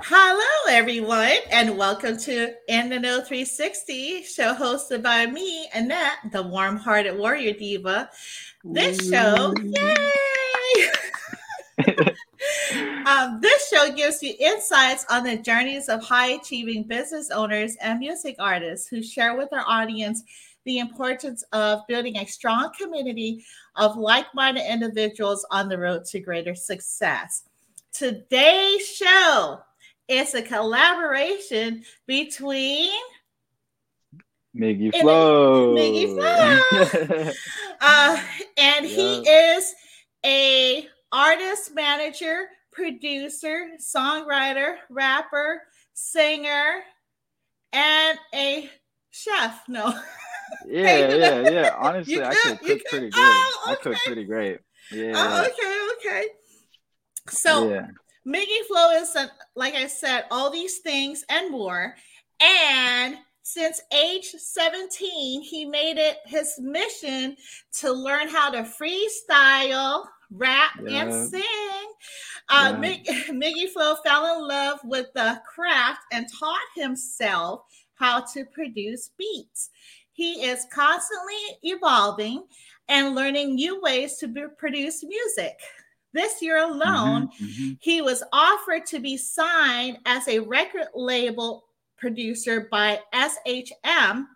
Hello, everyone, and welcome to In the Know 360, show hosted by me, Annette, the warm hearted warrior diva. This show, yay! um, this show gives you insights on the journeys of high achieving business owners and music artists who share with our audience the importance of building a strong community of like minded individuals on the road to greater success. Today's show is a collaboration between Migi Flow. Migi Flow. uh, and he is a artist, manager, producer, songwriter, rapper, singer, and a chef. No. Yeah, yeah, yeah. Honestly, I could cook pretty good. Oh, okay. I cook pretty great. Yeah. Oh, okay, okay. So yeah. Migi Flow is, like I said, all these things and more. And since age 17, he made it his mission to learn how to freestyle, rap, yeah. and sing. Uh, yeah. Migi Flow fell in love with the craft and taught himself how to produce beats. He is constantly evolving and learning new ways to produce music. This year alone, mm-hmm, mm-hmm. he was offered to be signed as a record label producer by SHM.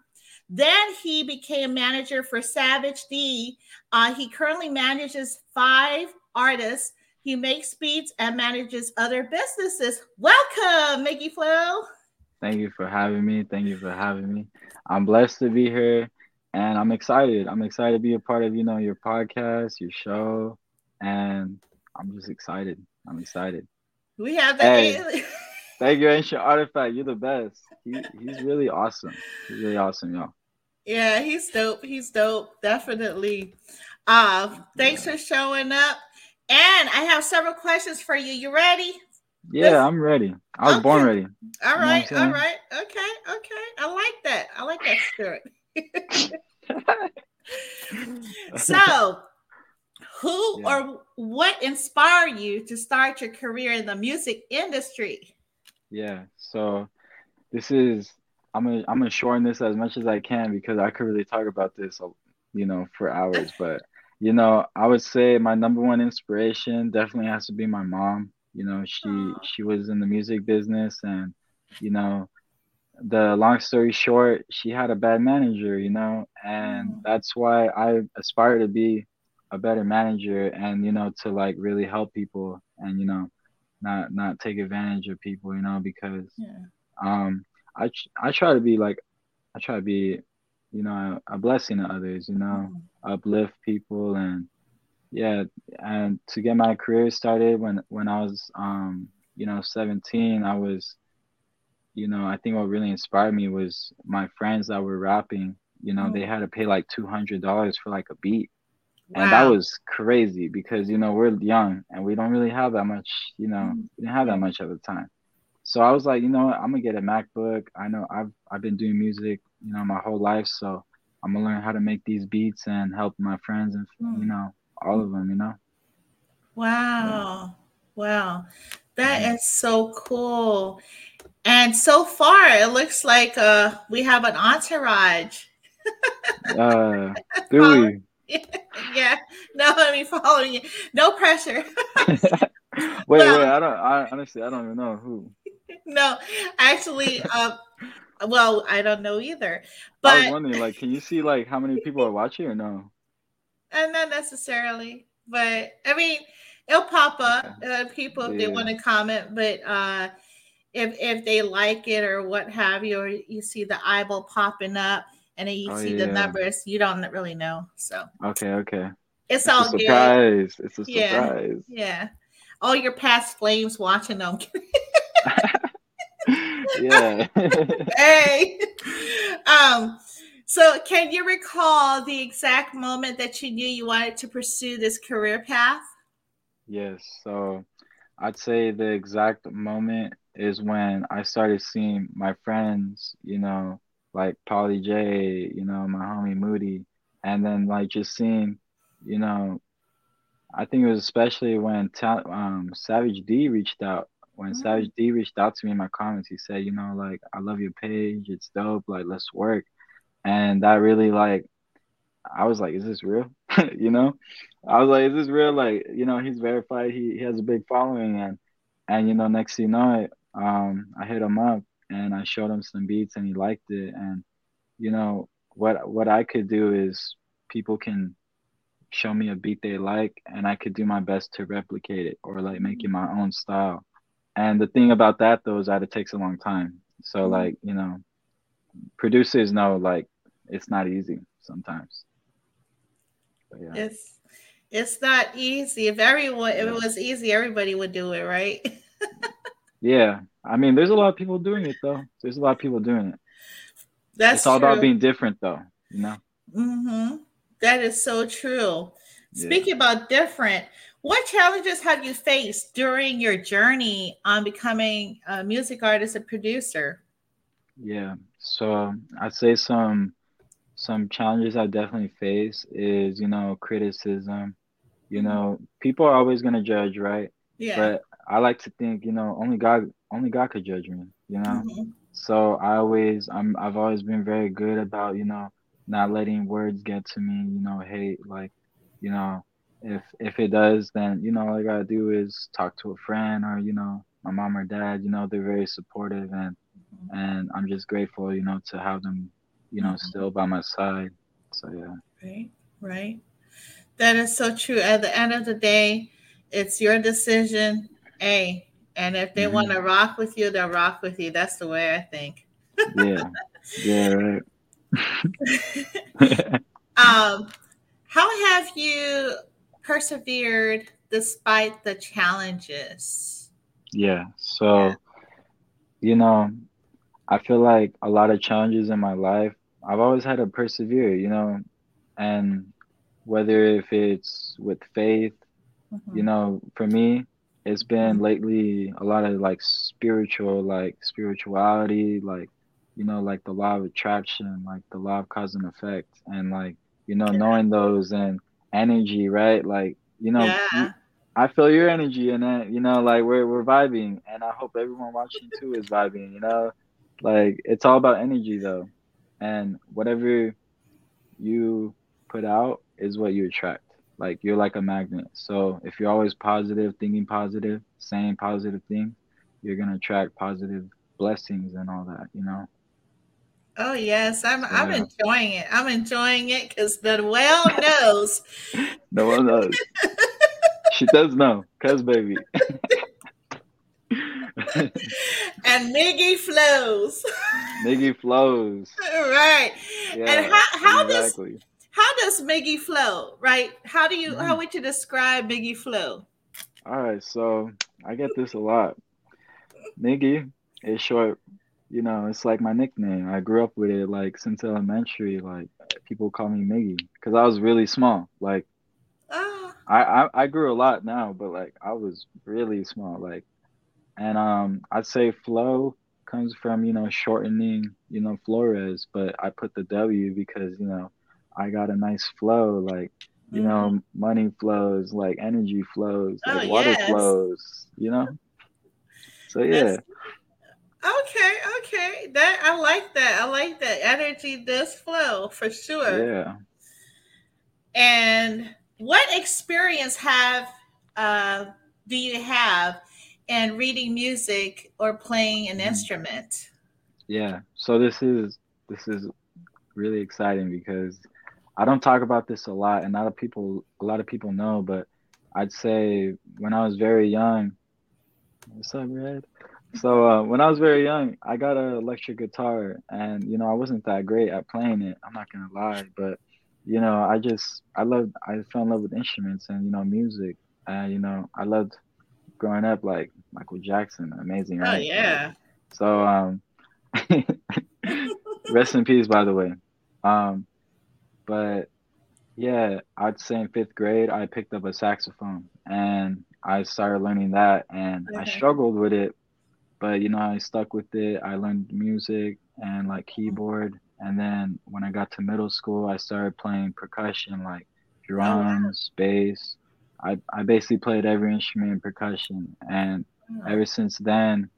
Then he became manager for SavageDee. Uh, he currently manages five artists. He makes beats and manages other businesses. Welcome, Migi Flow. Thank you for having me. Thank you for having me. I'm blessed to be here and I'm excited. I'm excited to be a part of, you know, your podcast, your show, and I'm just excited. I'm excited. We have the hey, thank you, Ancient Artifact. You're the best. He, he's really awesome. He's really awesome, y'all. Yeah, he's dope. He's dope. Definitely. Uh, thanks yeah. for showing up. And I have several questions for you. You ready? Yeah, I'm ready. I was okay. born ready. All right, you know all right. Okay, okay. I like that. I like that spirit. so, who yeah. or what inspired you to start your career in the music industry? Yeah, so this is I'm gonna I'm gonna shorten this as much as I can because I could really talk about this, you know, for hours. But you know, I would say my number one inspiration definitely has to be my mom. You know, she Aww. she was in the music business, and you know, the long story short, she had a bad manager. You know, and that's why I aspire to be a better manager, and you know, to like really help people, and you know, not not take advantage of people. You know, because yeah. um, I I try to be like, I try to be, you know, a, a blessing to others. You know, mm. uplift people and yeah and to get my career started when when i was um you know 17 i was you know i think what really inspired me was my friends that were rapping you know oh. they had to pay like $200 for like a beat wow. and that was crazy because you know we're young and we don't really have that much you know mm-hmm. we didn't have that much at the time so i was like you know what? i'm gonna get a macbook i know i've i've been doing music you know my whole life so i'm gonna learn how to make these beats and help my friends and mm. you know all of them, you know. Wow. Wow. that yeah. is so cool. And so far it looks like uh we have an entourage. uh do we? yeah. No, I mean following you. No pressure. wait, wait, I don't I honestly I don't even know who. No, actually, um well, I don't know either. But I was wondering, like, can you see like how many people are watching or no? and not necessarily, but I mean, it'll pop up. Uh, people if yeah. they want to comment, but uh, if if they like it or what have you, or you see the eyeball popping up, and then you oh, see yeah. the numbers, you don't really know. So okay, okay, it's, it's all a surprise. Good. It's a surprise. Yeah, yeah. All your past flames watching them. yeah. hey. Um so, can you recall the exact moment that you knew you wanted to pursue this career path? Yes. So, I'd say the exact moment is when I started seeing my friends, you know, like Polly J, you know, my homie Moody, and then like just seeing, you know, I think it was especially when ta- um, SavageDee reached out, when mm. SavageDee reached out to me in my comments, he said, you know, like I love your page, it's dope, like let's work. And that really like I was like, is this real? you know? I was like, is this real? Like, you know, he's verified, he, he has a big following and and you know, next thing you know it, um, I hit him up and I showed him some beats and he liked it. And, you know, what what I could do is people can show me a beat they like and I could do my best to replicate it or like make it my own style. And the thing about that though is that it takes a long time. So mm-hmm. like, you know, producers know like it's not easy sometimes. But, yeah. It's it's not easy. If everyone if it was easy, everybody would do it, right? yeah. I mean, there's a lot of people doing it though. There's a lot of people doing it. That's it's all true. about being different though, you know? Mm-hmm. That is so true. Speaking yeah. about different, what challenges have you faced during your journey on becoming a music artist and producer? Yeah, so I'd say some some challenges I definitely face is you know criticism. You mm-hmm. know, people are always gonna judge, right? Yeah. But I like to think, you know, only God only God could judge me. You know, mm-hmm. so I always I'm I've always been very good about you know not letting words get to me. You know, hate like you know if if it does, then you know all I gotta do is talk to a friend or you know my mom or dad. You know they're very supportive and mm-hmm. and I'm just grateful, you know, to have them, you know, mm-hmm. still by my side. So yeah. Right, right. That is so true. At the end of the day, it's your decision. A and if they mm-hmm. want to rock with you, they'll rock with you. That's the way I think. yeah. Yeah, right. um, how have you persevered despite the challenges? Yeah. So, yeah. you know, I feel like a lot of challenges in my life, I've always had to persevere, you know, and whether if it's with faith, mm-hmm. you know, for me, it's been mm-hmm. lately a lot of like spiritual, like spirituality, like, you know, like the law of attraction, like the law of cause and effect, and like, you know, yeah. knowing those and energy, right? Like, you know, yeah. I feel your energy and that, you know, like we're we're vibing and I hope everyone watching too is vibing, you know? Like it's all about energy though. And whatever you put out is what you attract. Like you're like a magnet. So if you're always positive, thinking positive, saying positive things, you're gonna attract positive blessings and all that, you know? Oh yes, I'm. Yeah. I'm enjoying it. I'm enjoying it because the well knows. no one knows. she does know, cuz baby. and Migi flows. Migi flows. right. Yeah, and how, how exactly. does how does Migi flow? Right. How do you mm-hmm. how would you describe Migi flow? All right, so I get this a lot. Migi is short you know, it's like my nickname. I grew up with it like since elementary. Like people call me Migi because I was really small. Like oh. I, I I grew a lot now, but like I was really small. Like, and um, I'd say flow comes from you know shortening you know Flores, but I put the W because you know I got a nice flow. Like you mm-hmm. know, money flows, like energy flows, like oh, water yes. flows. You know. So yeah. That's- Okay, okay. That I like that. I like that. Energy does flow for sure. Yeah. And what experience have uh, do you have in reading music or playing an mm-hmm. instrument? Yeah. So this is this is really exciting because I don't talk about this a lot, and not a people a lot of people know, but I'd say when I was very young. What's up, Red? So uh, when I was very young, I got an electric guitar, and you know I wasn't that great at playing it. I'm not gonna lie, but you know I just I loved I fell in love with instruments and you know music, and you know I loved growing up like Michael Jackson, amazing, right? Oh yeah. So um, rest in peace, by the way. Um, but yeah, I'd say in fifth grade I picked up a saxophone and I started learning that, and okay. I struggled with it but you know i stuck with it i learned music and like keyboard and then when i got to middle school i started playing percussion like drums oh, wow. bass I, I basically played every instrument in percussion and ever since then,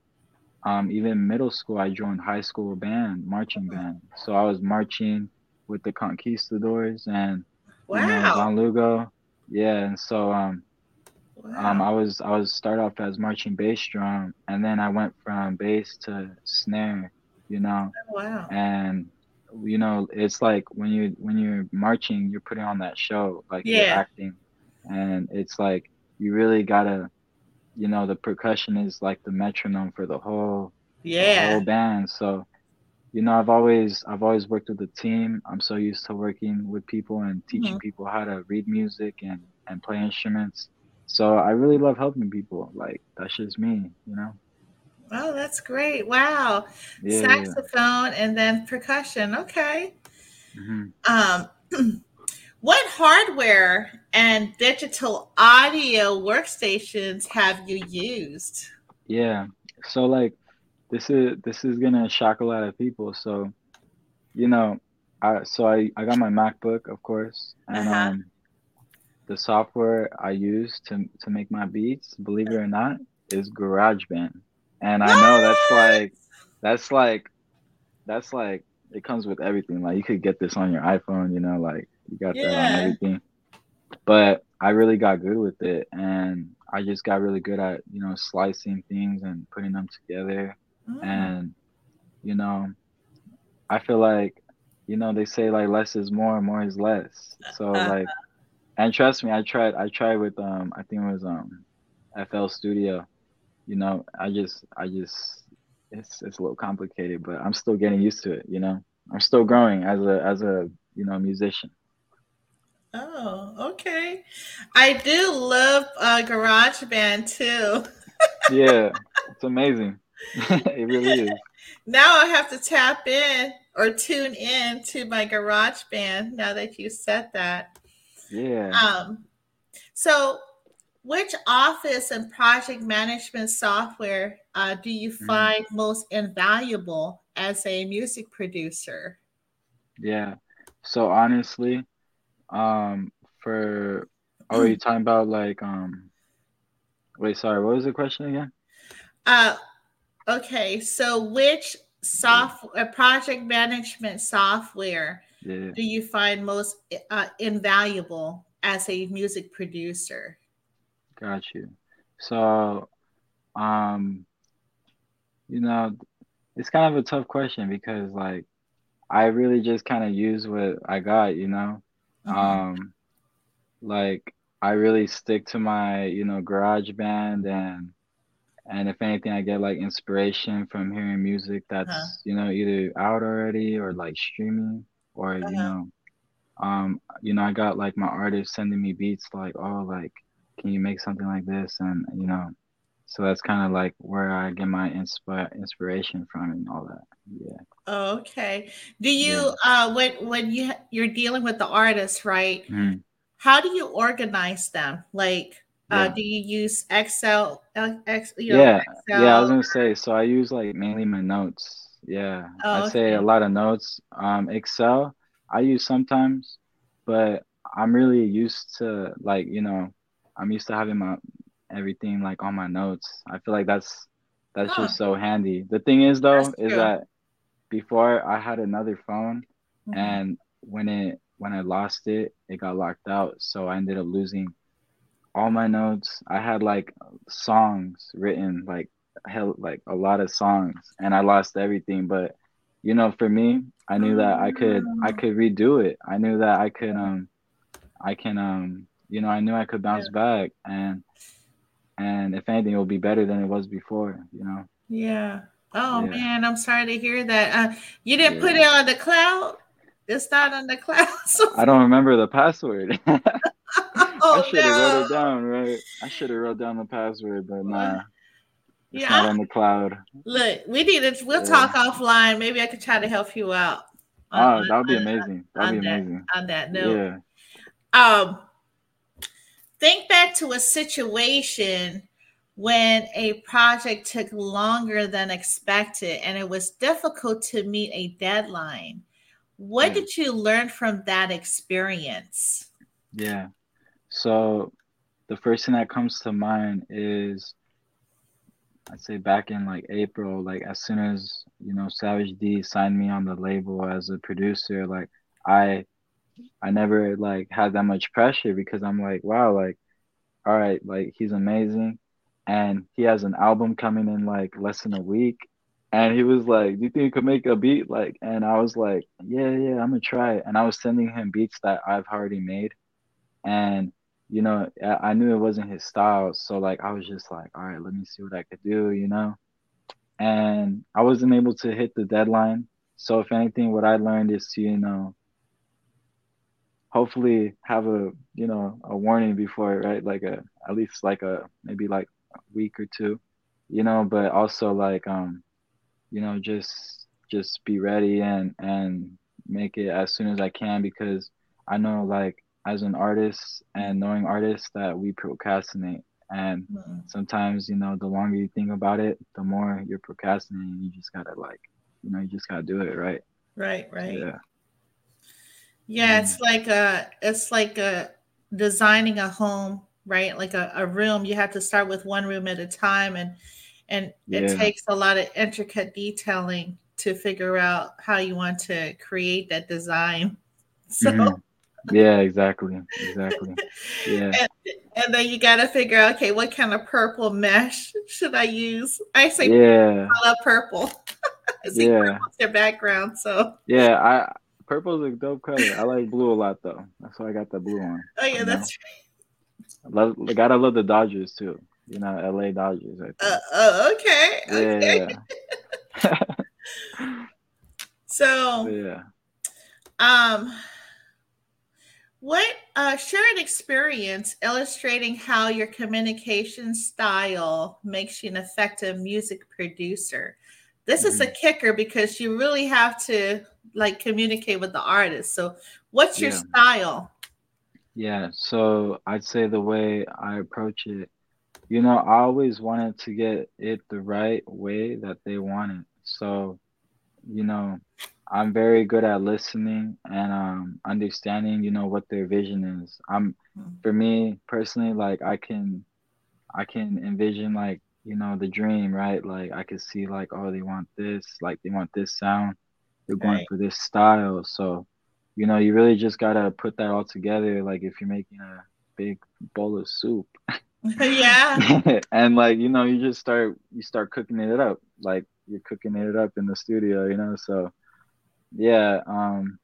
um, even middle school, I joined high school band, marching band. So I was marching with the Conquistadors and wow. you know, Don Lugo. Yeah, and so um, wow. um, I was I was start off as marching bass drum, and then I went from bass to snare. You know. Oh, wow. And you know, it's like when you when you're marching, you're putting on that show, like yeah. you're acting, and it's like you really gotta you know the percussion is like the metronome for the whole yeah the whole band so you know i've always i've always worked with a team i'm so used to working with people and teaching mm-hmm. people how to read music and and play instruments so i really love helping people like that's just me you know oh that's great wow yeah, saxophone yeah. and then percussion okay mm-hmm. um What hardware and digital audio workstations have you used? Yeah. So like this is this is gonna shock a lot of people. So, you know, I so I, I got my MacBook, of course, and uh-huh. um the software I use to to make my beats, believe it or not, is GarageBand. And I know that's like that's like that's like it comes with everything. Like you could get this on your iPhone, you know, like you got yeah. that on everything. But I really got good with it, and I just got really good at you know slicing things and putting them together, mm. and you know, I feel like you know they say like less is more, and more is less. So like, and trust me, I tried. I tried with um I think it was um FL Studio. You know, I just I just it's it's a little complicated, but I'm still getting used to it. You know, I'm still growing as a as a you know musician. Oh, okay. I do love uh, GarageBand too. yeah, it's amazing. it really is. Now I have to tap in or tune in to my GarageBand now that you said that. Yeah. Um, so, which office and project management software uh, do you mm-hmm. find mm. most invaluable as a music producer? Yeah. So honestly, um for oh, are you talking about like um wait, sorry, what was the question again? Uh okay, so which software project management software yeah. do you find most uh, invaluable as a music producer? Got you. So um you know it's kind of a tough question because like I really just kind of use what I got, you know. Mm-hmm. Um, like I really stick to my, you know, GarageBand and and if anything I get like inspiration from hearing music that's, uh-huh. you know, either out already or like streaming or uh-huh. you know um you know I got like my artists sending me beats like oh like can you make something like this and you know so that's kind of like where I get my inspi- inspiration from and all that. Yeah. Okay. Do you yeah. uh when when you you're dealing with the artists, right? Mm. How do you organize them? Like yeah. uh do you use Excel uh, X, you know, Yeah. Excel? Yeah, I was going to say so I use like mainly my notes. Yeah. Oh, I'd okay. say a lot of notes. Um Excel I use sometimes, but I'm really used to like, you know, I'm used to having my everything like on my notes. I feel like that's that's just so handy. The thing is though is that before I had another phone mm-hmm. and when it when I lost it, it got locked out. So I ended up losing all my notes. I had like songs written like hell like a lot of songs and I lost everything. But you know, for me, I knew that I could I could redo it. I knew that I could um I can um you know, I knew I could bounce yeah. back and and if anything, it will be better than it was before. You know. Yeah. Oh yeah. man, I'm sorry to hear that. Uh, you didn't yeah. put it on the cloud. It's not on the cloud. So... I don't remember the password. oh, I should have no. wrote it down, right? I should have wrote down the password, but nah. It's yeah, not on the cloud. Look, we need to. We'll yeah. talk offline. Maybe I could try to help you out. Oh, that would be amazing. That would be amazing. on that note. Yeah. Um, think back to a situation when a project took longer than expected and it was difficult to meet a deadline. What mm. did you learn from that experience? Yeah. So the first thing that comes to mind is I'd say back in like April, like as soon as you know SavageDee signed me on the label as a producer, like I I never like had that much pressure because I'm like, wow, like, all right, like he's amazing. And he has an album coming in like less than a week. And he was like, Do you think you could make a beat? Like, and I was like, Yeah, yeah, I'm gonna try it. And I was sending him beats that I've already made. And you know, I knew it wasn't his style. So like I was just like, all right, let me see what I could do, you know? And I wasn't able to hit the deadline. So if anything, what I learned is to, you know, hopefully have a, you know, a warning before, right? Like a at least like a maybe like a week or two, you know, but also like um, you know, just just be ready and and make it as soon as I can because I know like as an artist and knowing artists that we procrastinate. And mm-hmm. sometimes you know the longer you think about it the more you're procrastinating. You just gotta like you know you just gotta do it right? Right right. Yeah. Yeah it's like a it's like a designing a home right? Like a, a room. You have to start with one room at a time and and yeah. it takes a lot of intricate detailing to figure out how you want to create that design. So mm-hmm yeah, exactly. Exactly. Yeah. And, and, then you got to figure out, okay, what kind of purple mesh should I use? I say, yeah, I love purple. See, yeah, their background. So yeah, I purple is a dope color. I like blue a lot though. That's why I got the blue one. Oh yeah, that's right. I love, I gotta love the Dodgers too. You know, LA Dodgers. I uh, uh, okay. Okay. Yeah. so yeah. Um what uh, share an experience illustrating how your communication style makes you an effective music producer? This mm-hmm. is a mm-hmm. kicker because you really have to like communicate with the artist. So, what's your yeah. style? Yeah, so I'd say the way I approach it, you know, I always wanted to get it the right way that they want it. So, you know, I'm very good at listening and um, understanding, you know, what their vision is. I'm hmm. for me personally, like I can I can envision like, you know, the dream, right? Like I could see like, oh, they want this, like they want this sound, they're going for this style. So, you know, you really just gotta put that all together. Like if you're making a big bowl of soup. yeah. and like, you know, you just start you start cooking it up. Like you're cooking it up in the studio, you know. So yeah, um,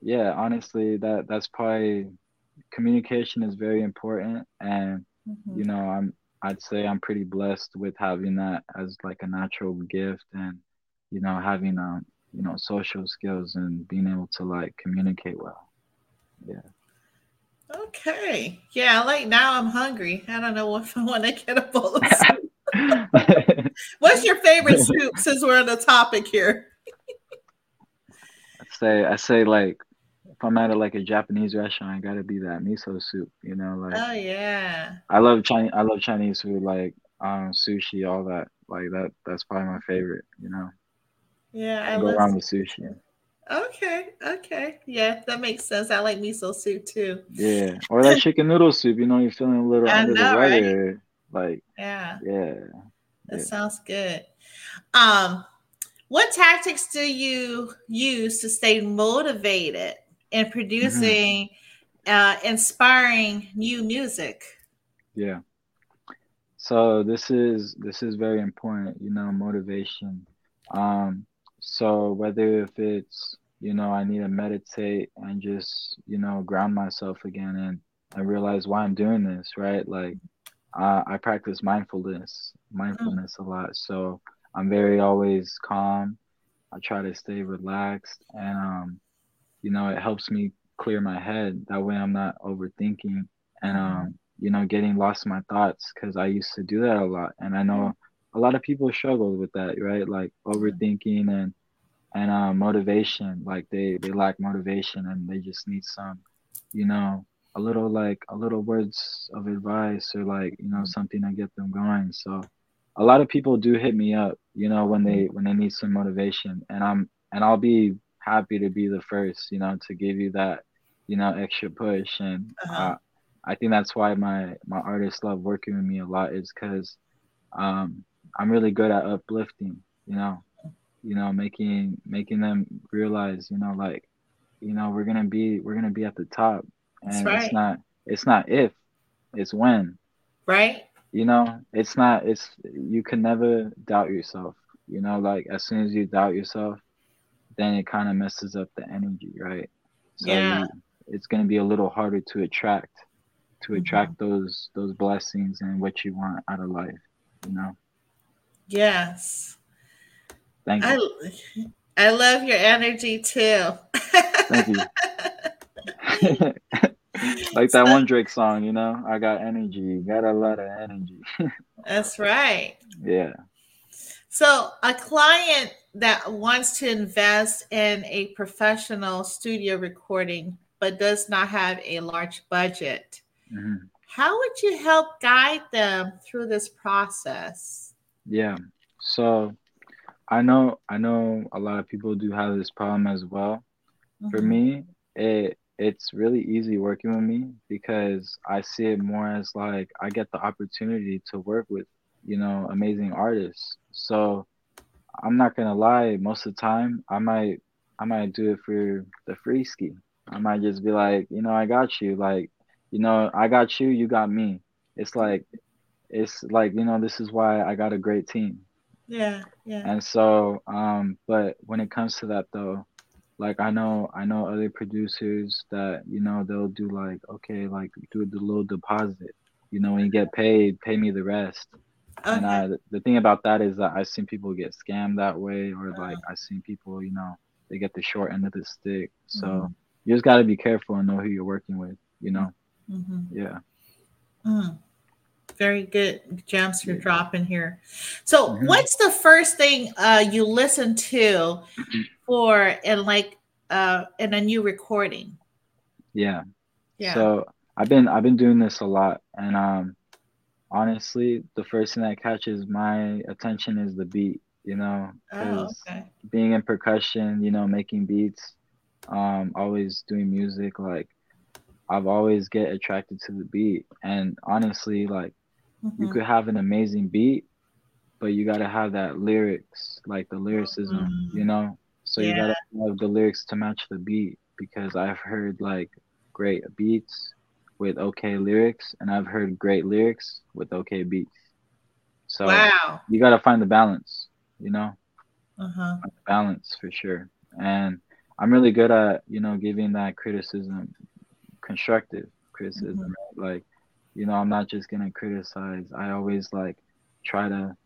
yeah. Honestly, that that's probably communication is very important, and mm-hmm. you know, I'm I'd say I'm pretty blessed with having that as like a natural gift, and you know, having um, you know, social skills and being able to like communicate well. Yeah. Okay. Yeah, like now I'm hungry. I don't know if I want to get a bowl of soup. What's your favorite soup since we're on the topic here? Say I say like if I'm at a, like a Japanese restaurant, I gotta be that miso soup. You know, like oh yeah. I love Chinese. I love Chinese food, like um sushi, all that. Like that. That's probably my favorite. You know. Yeah, I, I go around with sushi. Okay, okay, yeah, that makes sense. I like miso soup too. Yeah, or that chicken noodle soup. You know, you're feeling a little I under know, the weather. Right? Like, yeah, yeah, that yeah. sounds good. Um, what tactics do you use to stay motivated in mm-hmm. producing, mm-hmm. uh, inspiring new music? Yeah. So this is this is very important, you know, motivation. Um, so whether if it's you know I need to meditate and just you know ground myself again and I realize why I'm doing this, right? Like uh, I practice mindfulness, mindfulness mm. a lot. So I'm very always calm. I try to stay relaxed, and um, you know, it helps me clear my head. That way, I'm not overthinking and um, you know, getting lost in my thoughts because I used to do that a lot, and I know a lot of people struggle with that, right? Like overthinking and and uh, motivation. Like they they lack motivation and they just need some, you know, a little like a little words of advice or like you know something to get them going. So a lot of people do hit me up, you know, when they when they need some motivation, and I'm and I'll be happy to be the first, you know, to give you that, you know, extra push. And uh-huh. uh, I think that's why my my artists love working with me a lot is because, um, I'm really good at uplifting, you know, you know, making making them realize, you know, like, you know, we're gonna be we're gonna be at the top, and right. it's not it's not if, it's when, right? You know, it's not it's you can never doubt yourself. You know, like as soon as you doubt yourself, then it kind of messes up the energy, right? So yeah. You, it's gonna be a little harder to attract to mm-hmm. attract mm-hmm. those those blessings and what you want out of life, you know. Yes. Thank you. I, I love your energy too. Thank you. like that one Drake song, you know, I got energy, got a lot of energy. That's right. Yeah. So, a client that wants to invest in a professional studio recording but does not have a large budget, mm-hmm. how would you help guide them through this process? Yeah. So I know I know a lot of people do have this problem as well. Mm-hmm. For me, it it's really easy working with me because I see it more as like I get the opportunity to work with, you know, amazing artists. So I'm not gonna lie, most of the time I might I might do it for the free ski. I might just be like, you know, I got you. Like, you know, I got you, you got me. It's like it's like you know this is why I got a great team. Yeah, yeah. And so, um, but when it comes to that though, like I know I know other producers that you know they'll do like okay like do the little deposit. You know when you get paid, pay me the rest. Okay. And I, the thing about that is that I've seen people get scammed that way, or like uh-huh. I've seen people, you know, they get the short end of the stick. So mm-hmm. you just got to be careful and know who you're working with. You know. Mm-hmm. Yeah. Mm very good gems you're dropping here. So, mm-hmm. what's the first thing uh, you listen to for in like uh, in a new recording? Yeah. Yeah. So I've been I've been doing this a lot, and um, honestly, the first thing that catches my attention is the beat. You know, oh, okay. being in percussion, you know, making beats, um, always doing music, like I've always get attracted to the beat. And honestly, like Mm-hmm. You could have an amazing beat, but you gotta have that lyrics, like the lyricism, mm-hmm. you know. So yeah. you gotta have the lyrics to match the beat because I've heard like great beats with okay lyrics, and I've heard great lyrics with okay beats. So wow. you gotta find the balance, you know. Uh-huh. Balance for sure, and I'm really good at you know giving that criticism, constructive criticism, mm-hmm. right? like you know, I'm not just gonna criticize. I always like try to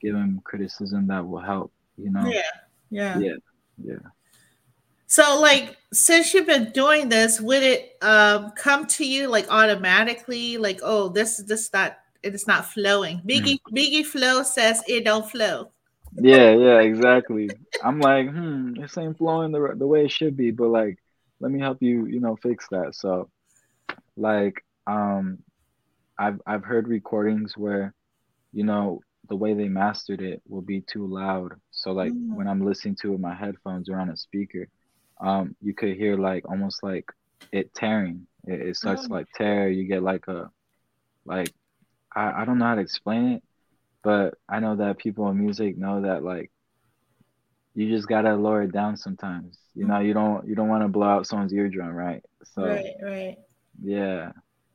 give him criticism that will help. You know. Yeah. Yeah. Yeah. Yeah. So, like, since you've been doing this, would it um, come to you like automatically? Like, oh, this this not it's not flowing. Biggie mm. Biggie Flow says it don't flow. yeah, yeah, exactly. I'm like, hmm, this ain't flowing the the way it should be, but like, let me help you, you know, fix that. So, like, um, I've I've heard recordings where, you know, the way they mastered it will be too loud. So like mm. when I'm listening to it my headphones or on a speaker, um, you could hear like almost like it tearing. It, it starts oh. to like tear. You get like a, like, I I don't know how to explain it, but I know that people in music know that like, you just gotta lower it down sometimes. You know, you don't you don't want to blow out someone's eardrum, right? So right, right. Yeah,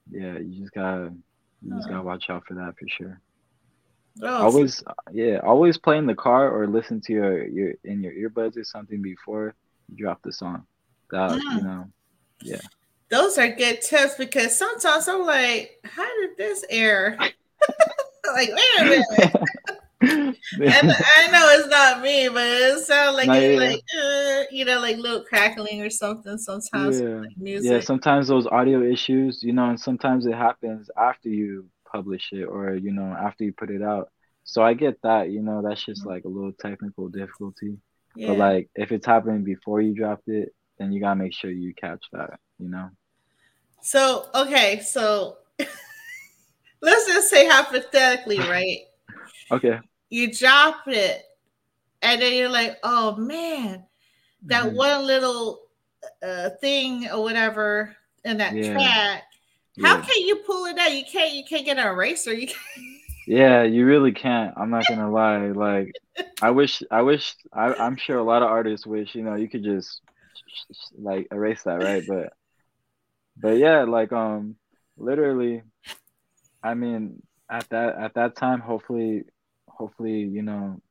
yeah. You just gotta you just gotta watch out for that for sure. Oh, always, yeah, always play in the car or listen to your your in your earbuds or something before you drop the song. That mm. you know, yeah. Those are good tips because sometimes I'm like, how did this air? like, wait a minute. I know it's not me, but it sounds like it's like uh, you know, like little crackling or something. Sometimes yeah. Like music. Yeah, sometimes those audio issues, you know, and sometimes it happens after you publish it or you know after you put it out. So I get that, you know, that's just mm-hmm. like a little technical difficulty. Yeah. But like if it's happening before you dropped it, then you gotta make sure you catch that, you know. So okay, so let's just say hypothetically, right? Okay. You drop it, and then you're like, oh man, that mm-hmm. one little uh, thing or whatever in that yeah. track. How yeah. can you pull it out? You can't. You can't get an eraser. You can't. Yeah, you really can't. I'm not gonna lie. Like, I wish, I wish, I, I'm sure a lot of artists wish, you know, you could just like erase that, right? But, but yeah, like, um, literally, I mean, at that at that time, hopefully, hopefully, you know,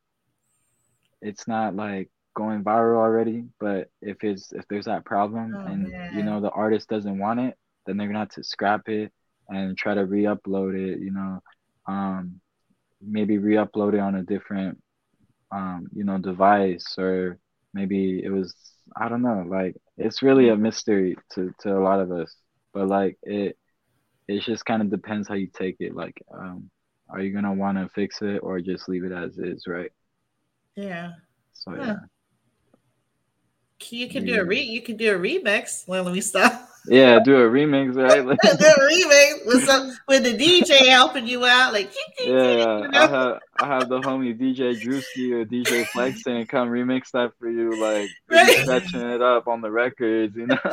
it's not like going viral already. But if it's if there's that problem oh, and man. you know the artist doesn't want it, then they're gonna have to scrap it and try to re-upload it. You know, um, maybe re-upload it on a different, um, you know, device or maybe it was I don't know. Like it's really a mystery to to a lot of us. But like it, it just kind of depends how you take it. Like, um, are you gonna want to fix it or just leave it as is, right? Yeah. So yeah. You can yeah. do a re you can do a remix. Well, let me stop. Yeah, do a remix, right? do a remix with some with the DJ helping you out, like yeah. You know? I have I have the homie DJ Drewski or DJ Flex and come remix that for you, like right. stretching it up on the records, you know.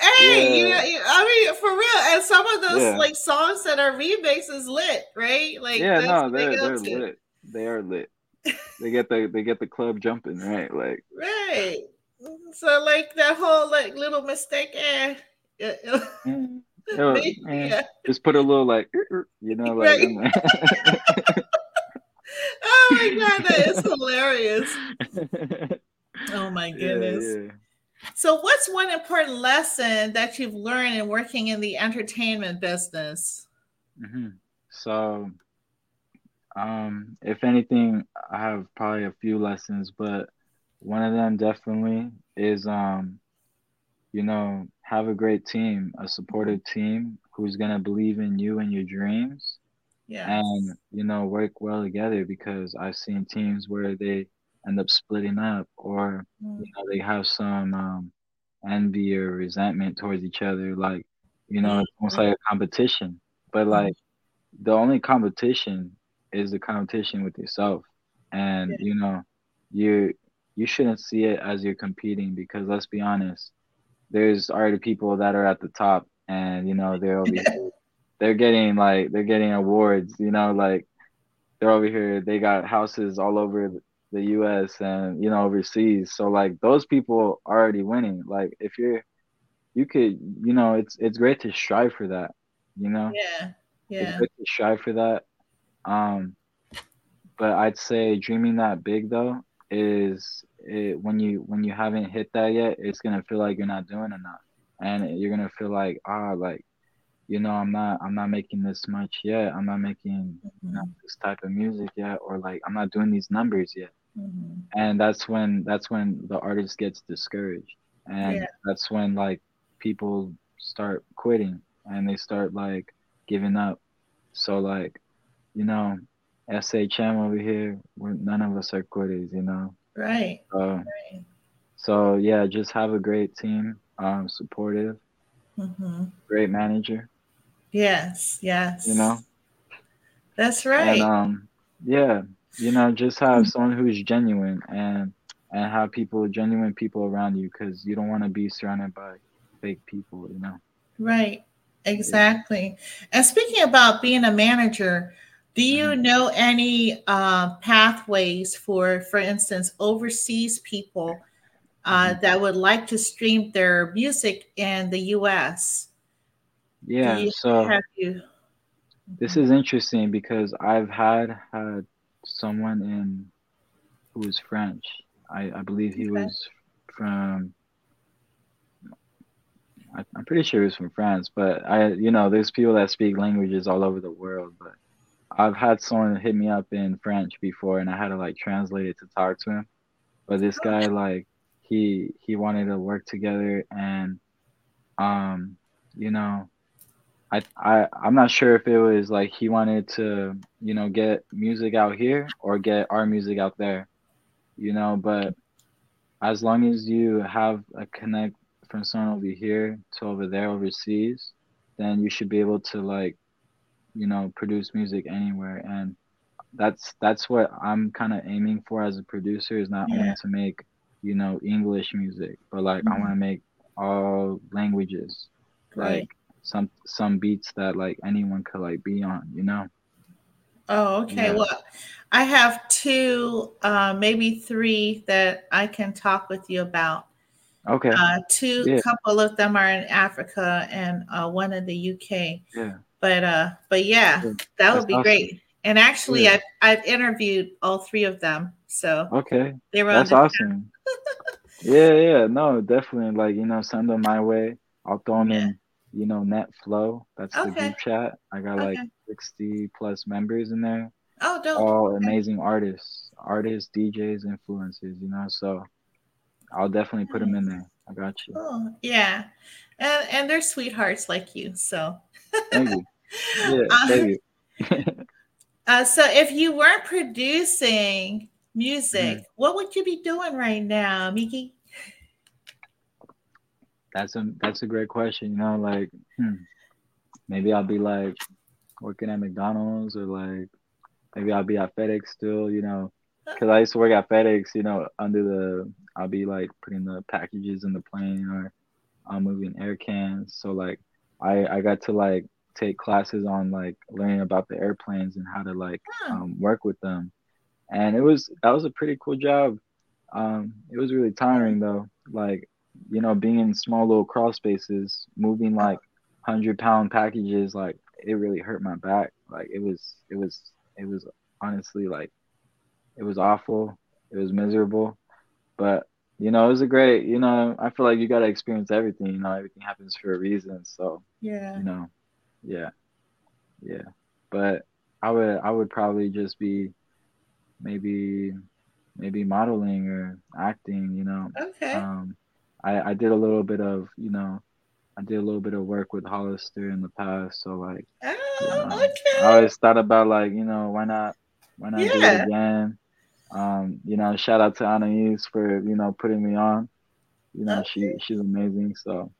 Hey, yeah. you, you, I mean, for real, and some of those yeah. like songs that are remixes lit, right? Like yeah, no, they're, they are lit. They are lit. they get the they get the club jumping, right? Like right. So like that whole like little mistake, eh? Mm. Maybe, yeah. Just put a little like you know like. Right. oh my god, that is hilarious. oh my goodness. Yeah, yeah. So, what's one important lesson that you've learned in working in the entertainment business? Mm-hmm. So, um, if anything, I have probably a few lessons, but one of them definitely is, um, you know, have a great team, a supportive team who's gonna believe in you and your dreams. Yeah. And you know, work well together because I've seen teams where they end up splitting up or mm. you know they have some um, envy or resentment towards each other like you know it's almost like a competition but mm. like the only competition is the competition with yourself and yeah. you know you you shouldn't see it as you're competing because let's be honest there's already people that are at the top and you know they're over here, they're getting like they're getting awards you know like they're over here they got houses all over the US and you know overseas. So like those people are already winning. Like if you're you could you know it's it's great to strive for that, you know? Yeah. Yeah. It's great to strive for that. Um but I'd say dreaming that big though is it, when you when you haven't hit that yet, it's gonna feel like you're not doing enough, and you're gonna feel like ah like you know i'm not i'm not making this much yet i'm not making mm-hmm. you know, this type of music yet or like i'm not doing these numbers yet mm-hmm. and that's when that's when the artist gets discouraged and yeah. that's when like people start quitting and they start like giving up so like you know shm over here we're none of us are quitters you know? Right. So, right. so yeah just have a great team um supportive. Mm-hmm. great manager. Yes yes. You know? That's right. and um yeah you know just have someone who's genuine and and have people genuine people around you because you don't want to be surrounded by fake people you know? Right. Exactly. Yeah. and speaking about being a manager do you mm-hmm. know any uh, pathways for for instance overseas people uh, mm-hmm. that would like to stream their music in the us yeah so you... this is interesting because i've had had someone in who was French. I, I believe he okay. was from. I, I'm pretty sure he was from France, but I, you know, there's people that speak languages all over the world. But I've had someone hit me up in French before, and I had to like translate it to talk to him. But this guy, like, he he wanted to work together, and um, you know, I, I I'm not sure if it was like he wanted to, you know, get music out here or get our music out there, you know, but as long as you have a connect from someone over here to over there overseas, then you should be able to like, you know, produce music anywhere and that's that's what I'm kind of aiming for as a producer is not yeah. only to make, you know, English music, but like mm-hmm. I want to make all languages. Right. Like some some beats that like anyone could like be on, you know. Oh, okay. Yeah. Well, I have two, uh, maybe three that I can talk with you about. Okay. Uh, two, yeah. couple of them are in Africa and uh, one in the UK. Yeah. But uh, but yeah, that That's would be awesome. great. And actually, yeah. I've, I've interviewed all three of them. So okay, they were. That's awesome. yeah, yeah, no, definitely. Like you know, send them my way. I'll throw them yeah. in. You know, Net Flow. That's okay. the group chat. I got okay. like sixty plus members in there. Oh, dope. All okay. amazing artists, artists, DJs, influencers. You know, so I'll definitely put them in there. I got you. Oh, yeah, and and they're sweethearts like you. So thank you. Yeah, you. uh, so if you weren't producing music, mm what would you be doing right now, Migi? That's a that's a great question. You know, like hmm, maybe I'll be like working at McDonald's or like maybe I'll be at FedEx still. You know, because I used to work at FedEx. You know, under the I'll be like putting the packages in the plane or I'm moving air cans. So like I I got to like take classes on like learning about the airplanes and how to like um, work with them and it was that was a pretty cool job. Um, it was really tiring though, like you know, being in small little crawl spaces, moving like hundred pound packages, like it really hurt my back. Like it was, it was, it was honestly like it was awful. It was miserable, but you know, it was a great. You know, I feel like you got to experience everything. You know, everything happens for a reason. So yeah, you know, yeah, yeah. But I would, I would probably just be maybe maybe modeling or acting, you know. Okay. Um, I, I did a little bit of, you know, I did a little bit of work with Hollister in the past. So like oh, you know, okay. I always thought about like, you know, why not why not yeah. do it again? Um, you know, shout out to Anais for, you know, putting me on. You know, okay. she she's amazing. So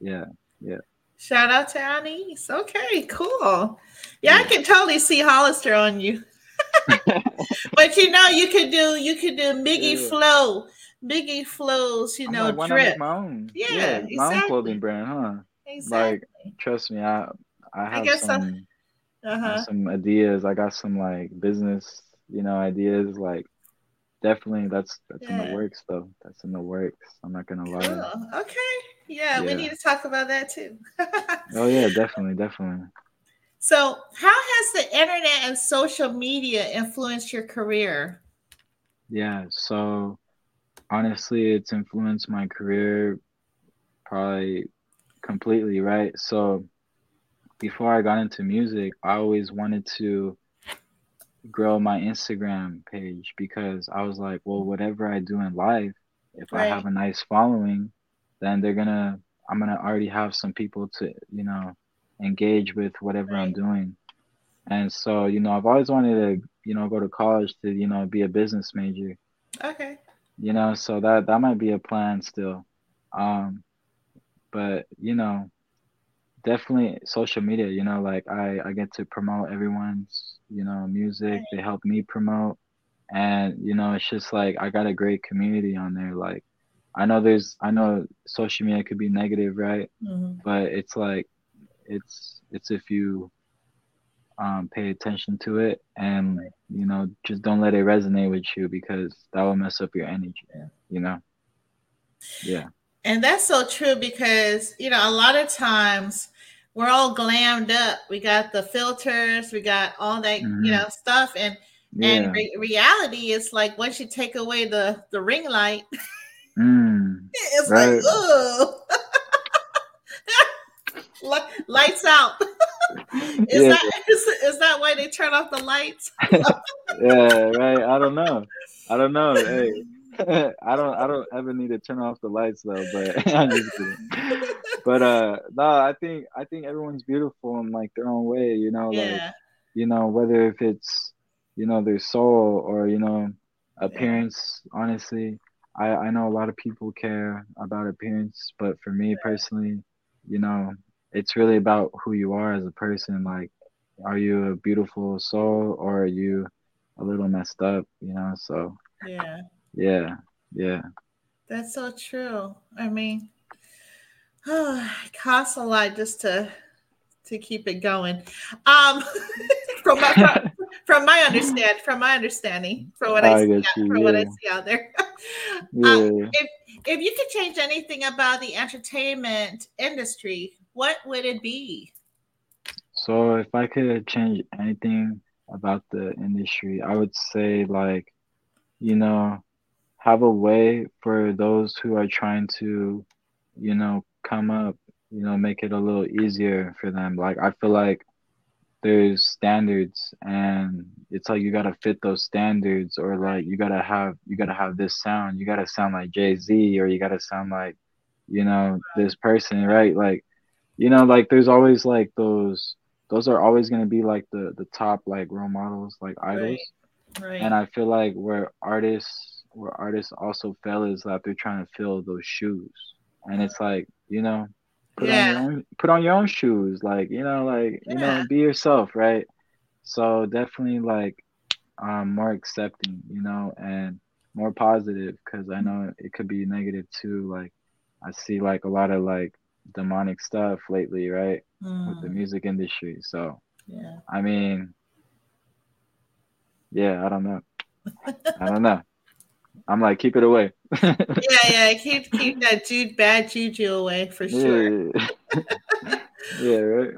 yeah, yeah. Shout out to Anais. Okay, cool. Yeah, yeah, I can totally see Hollister on you. but you know, you could do you could do Biggie yeah. Flow, Biggie Flows, you know, like, drip. my own, yeah, yeah exactly. my own clothing brand, huh? Exactly. Like, trust me, I I have I some uh-huh. some ideas. I got some like business, you know, ideas. Like, definitely, that's that's yeah. in the works, though. That's in the works. I'm not gonna lie. Cool. Okay. Yeah, yeah, we need to talk about that too. oh yeah, definitely, definitely. So, how has the internet and social media influenced your career? Yeah, so honestly, it's influenced my career probably completely, right? So, before I got into music, I always wanted to grow my Instagram page because I was like, well, whatever I do in life, if right. I have a nice following, then they're gonna, I'm gonna already have some people to, you know, engage with whatever right. I'm doing. And so, you know, I've always wanted to, you know, go to college to, you know, be a business major. Okay. You know, so that that might be a plan still. Um but, you know, definitely social media, you know, like I I get to promote everyone's, you know, music. Right. They help me promote. And, you know, it's just like I got a great community on there like I know there's I know social media could be negative, right? Mm-hmm. But it's like it's it's if you um, pay attention to it and you know just don't let it resonate with you because that will mess up your energy you know yeah and that's so true because you know a lot of times we're all glammed up we got the filters we got all that mm-hmm. you know stuff and yeah. and re- reality is like once you take away the the ring light mm, it's right. like oh lights out. is yeah. that is, is that why they turn off the lights? yeah, right. I don't know. I don't know. Hey. I don't I don't ever need to turn off the lights though, but I'm just kidding. But uh no, I think I think everyone's beautiful in like their own way, you know, yeah. like you know, whether if it's you know their soul or you know appearance, yeah. honestly. I, I know a lot of people care about appearance, but for me personally, you know, it's really about who you are as a person. Like, are you a beautiful soul or are you a little messed up? You know, so yeah, yeah, yeah. That's so true. I mean, oh, it costs a lot just to to keep it going. Um, from my from, my understand from my understanding from what I, I see out, you, from yeah. what I see out there. yeah. Um, if if you could change anything about the entertainment industry, what would it be? So if I could change anything about the industry, I would say like, you know, have a way for those who are trying to, you know, come up, you know, make it a little easier for them. Like I feel like there's standards and it's like you gotta fit those standards or like you gotta have you gotta have this sound. You gotta sound like Jay Z or you gotta sound like, you know, this person, right? Like, you know, like there's always like those those are always gonna be like the the top like role models, like idols. Right. right. And I feel like where artists where artists also fail is that they're trying to fill those shoes. And it's like, you know, put yeah. on your own put on your own shoes. Like, you know, like, yeah. you know, be yourself, right? So definitely like um more accepting, you know, and more positive because I know it could be negative too. Like I see like a lot of like demonic stuff lately, right? Mm. With the mm. music industry. So yeah. I mean yeah, I don't know. I don't know. I'm like, keep it away. Yeah, yeah, keep keep that jude bad juju away for sure. Yeah, yeah, right.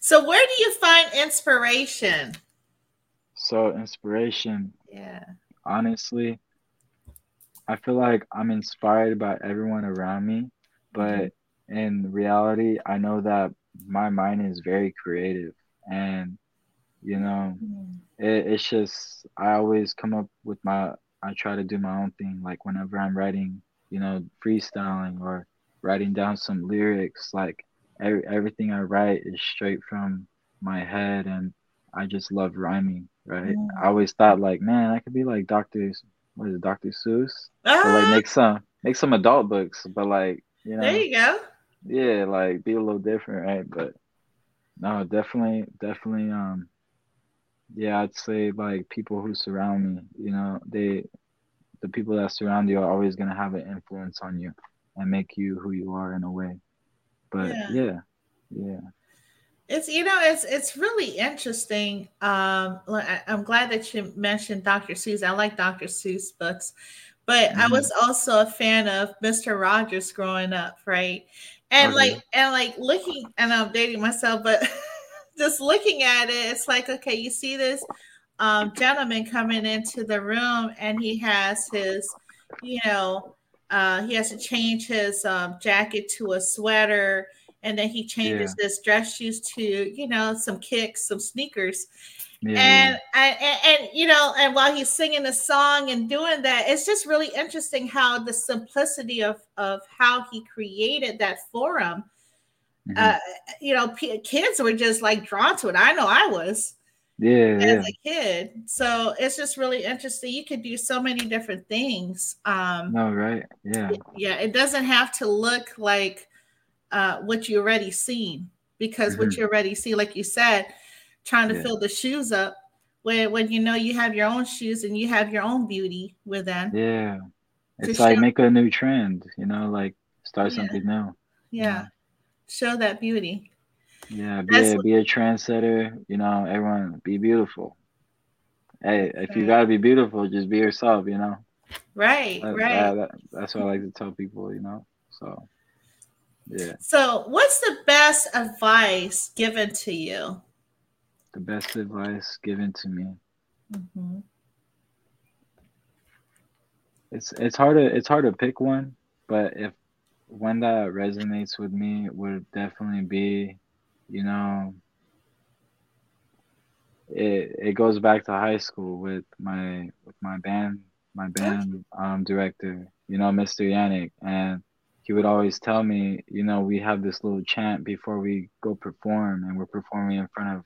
So where do you find inspiration? So inspiration. Yeah. Honestly, I feel like I'm inspired by everyone around me, but mm-hmm. in reality, I know that my mind is very creative and you know, mm-hmm. it, it's just I always come up with my I try to do my own thing. Like whenever I'm writing, you know, freestyling or writing down some lyrics, like every, everything I write is straight from my head, and I just love rhyming. Right? Mm. I always thought like, man, I could be like Doctor, what is it, Doctor Seuss? Ah! like make some make some adult books, but like you know, there you go. Yeah, like be a little different, right? But no, definitely, definitely, um, yeah, I'd say like people who surround me, you know, they the people that surround you are always gonna have an influence on you and make you who you are in a way. But yeah, yeah. yeah. It's you know it's it's really interesting. Um, I'm glad that you mentioned Dr. Seuss. I like Dr. Seuss books, but mm-hmm. I was also a fan of Mr. Rogers growing up, right? And okay. like and like looking, and I'm dating myself, but just looking at it, it's like, okay, you see this um, gentleman coming into the room and he has his, you know, uh, he has to change his um, jacket to a sweater and then he changes yeah. his dress shoes to, you know, some kicks, some sneakers. Yeah, and, yeah. and, and you know, and while he's singing the song and doing that, it's just really interesting how the simplicity of of how he created that forum Mm-hmm. Uh, you know, p- kids were just like drawn to it. I know I was. Yeah, as yeah. a kid. So it's just really interesting. You could do so many different things. Um, no, right? Yeah. Yeah. It doesn't have to look like uh, what you already seen because mm-hmm. what you already see, like you said, trying to yeah. fill the shoes up when when you know you have your own shoes and you have your own beauty with them. Yeah. It's like show. make a new trend, you know, like start yeah. something new. Yeah show that beauty. Yeah, be a, be a trendsetter. You know, everyone be beautiful. Hey, if you gotta be beautiful, just be yourself. You know. Right, that, right. That, that, that's what I like to tell people. You know, so yeah. So, what's the best advice given to you? The best advice given to me. Mm-hmm. It's it's hard to it's hard to pick one, but if one that resonates with me would definitely be, you know, it it goes back to high school with my with my band my band um director, you know, Mr. Yannick, and he would always tell me, you know, we have this little chant before we go perform, and we're performing in front of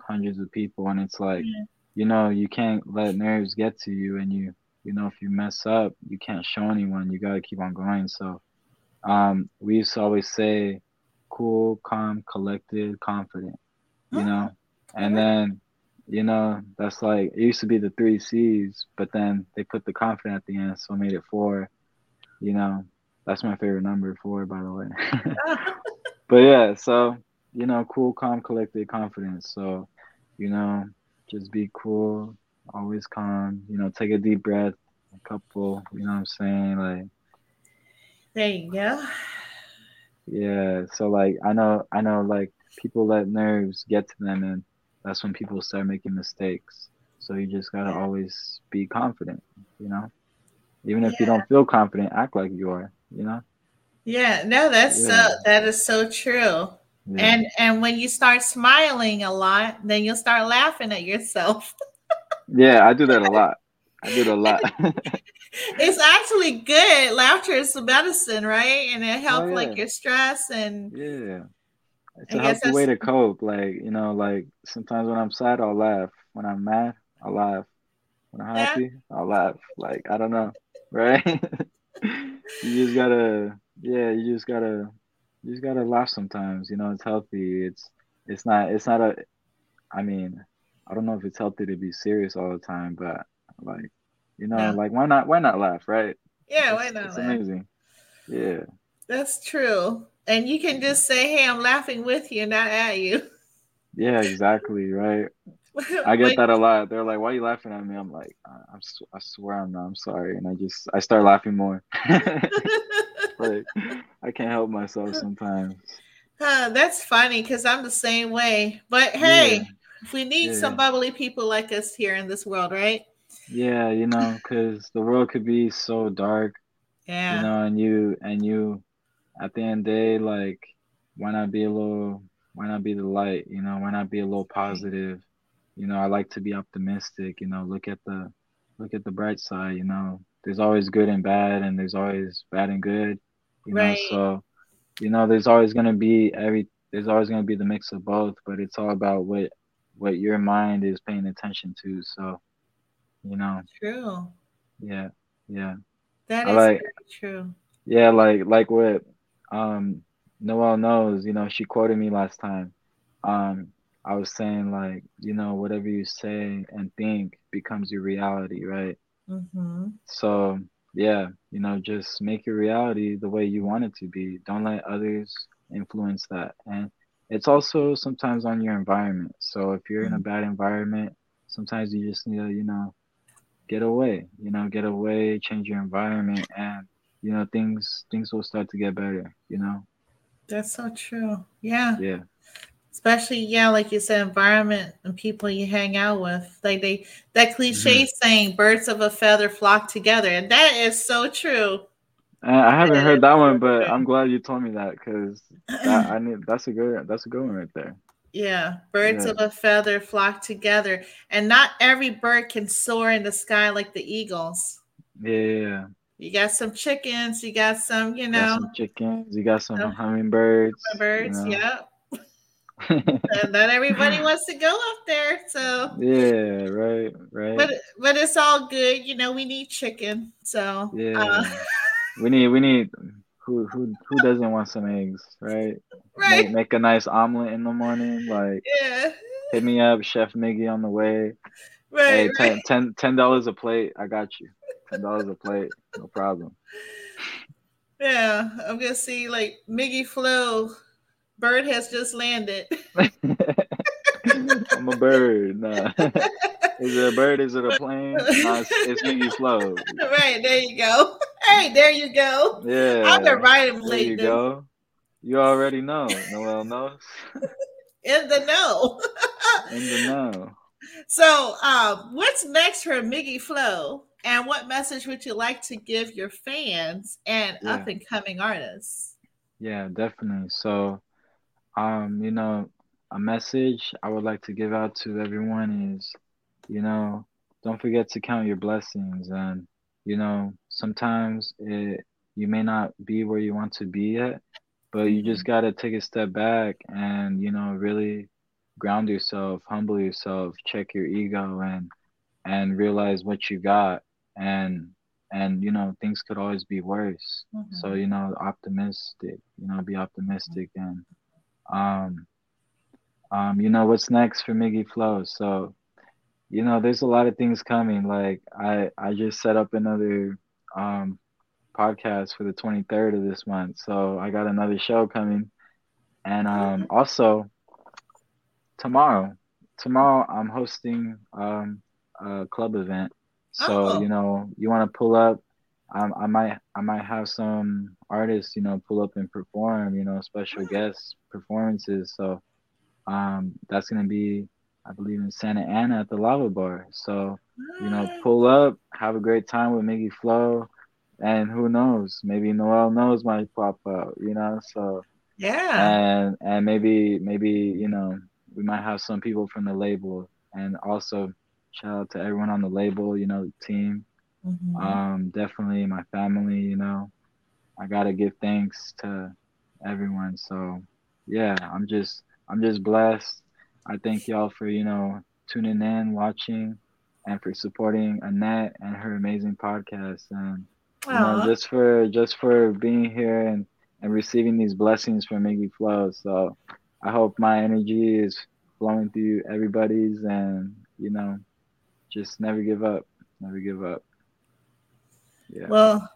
hundreds of people, and it's like, yeah. you know, you can't let nerves get to you, and you, you know, if you mess up, you can't show anyone. You gotta keep on going. So um, we used to always say cool, calm, collected, confident, you know? And then, you know, that's like, it used to be the three C's, but then they put the confident at the end, so I made it four, you know? That's my favorite number, four, by the way. but yeah, so, you know, cool, calm, collected, confidence. So you know, just be cool, always calm, you know, take a deep breath, a couple, you know what I'm saying? Like There you go. Yeah, so like I know I know like people let nerves get to them and that's when people start making mistakes. So you just gotta always be confident, you know? Even if yeah. you don't feel confident, act like you are, you know? Yeah, no, that's yeah. so that is so true. Yeah. And and when you start smiling a lot, then you'll start laughing at yourself. yeah, I do that a lot. I do it a lot. it's actually good. Laughter is medicine, right? And it oh, helps oh, yeah. like your stress and yeah. It's a healthy way to cope. Like, you know, like sometimes when I'm sad, I'll laugh. When I'm mad, I'll laugh. When I'm happy. I'll laugh. Like, I don't know. Right? you just gotta yeah, you just gotta you just gotta laugh sometimes. You know, it's healthy. It's it's not it's not a I mean, I don't know if it's healthy to be serious all the time, but like, you know, like why not why not laugh, right? Yeah, why not? It's laugh? amazing. Yeah. That's true. And you can just say, "Hey, I'm laughing with you, not at you." Yeah, exactly. Right. I get that a lot. They're like, "Why are you laughing at me?" I'm like, "I'm I swear I'm not. I'm sorry." And I just I start laughing more. like I can't help myself sometimes. Huh, that's funny because I'm the same way. But hey, yeah. we need yeah. some bubbly people like us here in this world, right? Yeah, you know, because the world could be so dark. Yeah. You know, and you and you, at the end of the day, like, why not be a little? Why not be the light? You know, why not be a little positive? You know, I like to be optimistic. You know, look at the, look at the bright side. You know, there's always good and bad, and there's always bad and good. You right. know, so, you know, there's always gonna be every. There's always gonna be the mix of both, but it's all about what, what your mind is paying attention to. So you know. True. Yeah, yeah. That is like, true. Yeah, like like what um Noel knows, you know, she quoted me last time. Um, I was saying like, you know, whatever you say and think becomes your reality, right? Mm-hmm. So yeah, you know, just make your reality the way you want it to be. Don't let others influence that. And it's also sometimes on your environment. So if you're mm-hmm. in a mm-hmm. bad environment, sometimes you just need to, you know, get away you know get away change your environment and you know things things will start to get better you know? That's so true. Yeah. Yeah. Especially yeah like you said environment and people you hang out with. Like they that cliche mm-hmm. saying birds of a feather flock together and that is so true. I haven't heard that one, but I'm glad you told me that because I need that's a good that's a good one right there. Yeah, birds yeah. of a feather flock together, and not every bird can soar in the sky like the eagles. Yeah. You got some chickens, you got some, you know, some chickens, you got some, hummingbirds. Birds, you know. yeah. and not everybody wants to go up there, so yeah, right, right. But but it's all good, you know. We need chicken, so yeah. Uh, we need we need who who who doesn't want some eggs, right? Right. Make, make a nice omelet in the morning, like yeah. Hit me up, Chef Migi on the way. Right. Hey, right. ten ten dollars a plate. I got you. Ten dollars a plate, no problem. Yeah, I'm gonna see like Migi Flow. Bird has just landed. I'm a bird. Nah. Is it a bird? Is it a plane? Nah, it's, Migi Flow. Right there you go. Hey, there you go. Yeah. I've been writing lately. There you go. You already know. Noel knows. In the know. In the know. So, um, what's next for Migi Flow? And what message would you like to give your fans and yeah. up and coming artists? Yeah, definitely. So, um, you know, a message I would like to give out to everyone is, you know, don't forget to count your blessings and you know sometimes it you may not be where you want to be yet but you just mm-hmm. got to take a step back and you know really ground yourself humble yourself check your ego and and realize what you got and and you know things could always be worse mm-hmm. so you know optimistic you know be optimistic and um um you know what's next for Migi flow so you know there's a lot of things coming like i i just set up another um podcast for the 23rd of this month. So I got another show coming. And um, also, tomorrow, tomorrow I'm hosting um, a club event. So oh. you know, you want to pull up. Um, I might I might have some artists, you know, pull up and perform. You know, special guest performances. So um, that's gonna be, I believe, in Santa Ana at the Lava Bar. So you know, pull up, have a great time with Migi Flow, and who knows, maybe Noel knows might pop up. You know, so yeah, and and maybe maybe you know we might have some people from the label, and also shout out to everyone on the label, you know, the team. Mm-hmm. Um, definitely my family, you know. I gotta give thanks to everyone. So yeah, I'm just I'm just blessed. I thank y'all for, you know, tuning in, watching, and for supporting Annette and her amazing podcast. And you know, just for just for being here and, and receiving these blessings from Migi Flow. So I hope my energy is flowing through everybody's and, you know, just never give up. Never give up. Yeah. Well,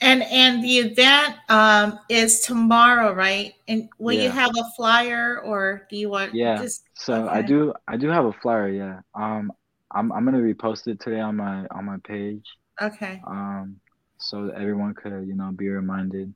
and and the event um is tomorrow, right? And will yeah. you have a flyer or do you want Yeah. Just, so okay. I do I do have a flyer, yeah. Um I'm I'm gonna repost it today on my on my page. Okay. Um so that everyone could, you know, be reminded.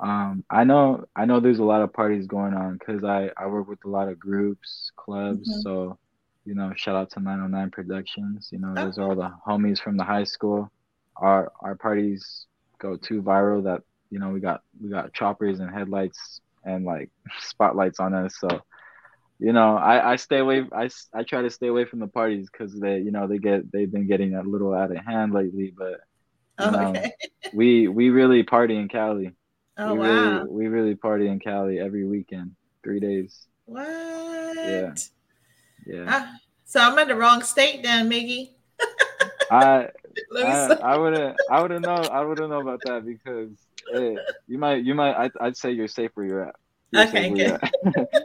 Um I know I know there's a lot of parties going on because I, I work with a lot of groups, clubs, mm-hmm. so you know, shout out to 909 Productions. You know, those are all the homies from the high school. Our our parties go too viral that you know we got we got choppers and headlights and like spotlights on us. So, you know, I I stay away. I I try to stay away from the parties because they you know they get they've been getting a little out of hand lately. But know, okay. we we really party in Cali. Oh we wow. Really, we really party in Cali every weekend, three days. What? Yeah. Yeah. Uh, so I'm in the wrong state then, Migi. I I, I wouldn't I wouldn't know I wouldn't know about that because hey, you might you might I'd, I'd say you're safe where you're at. You're okay, good. At.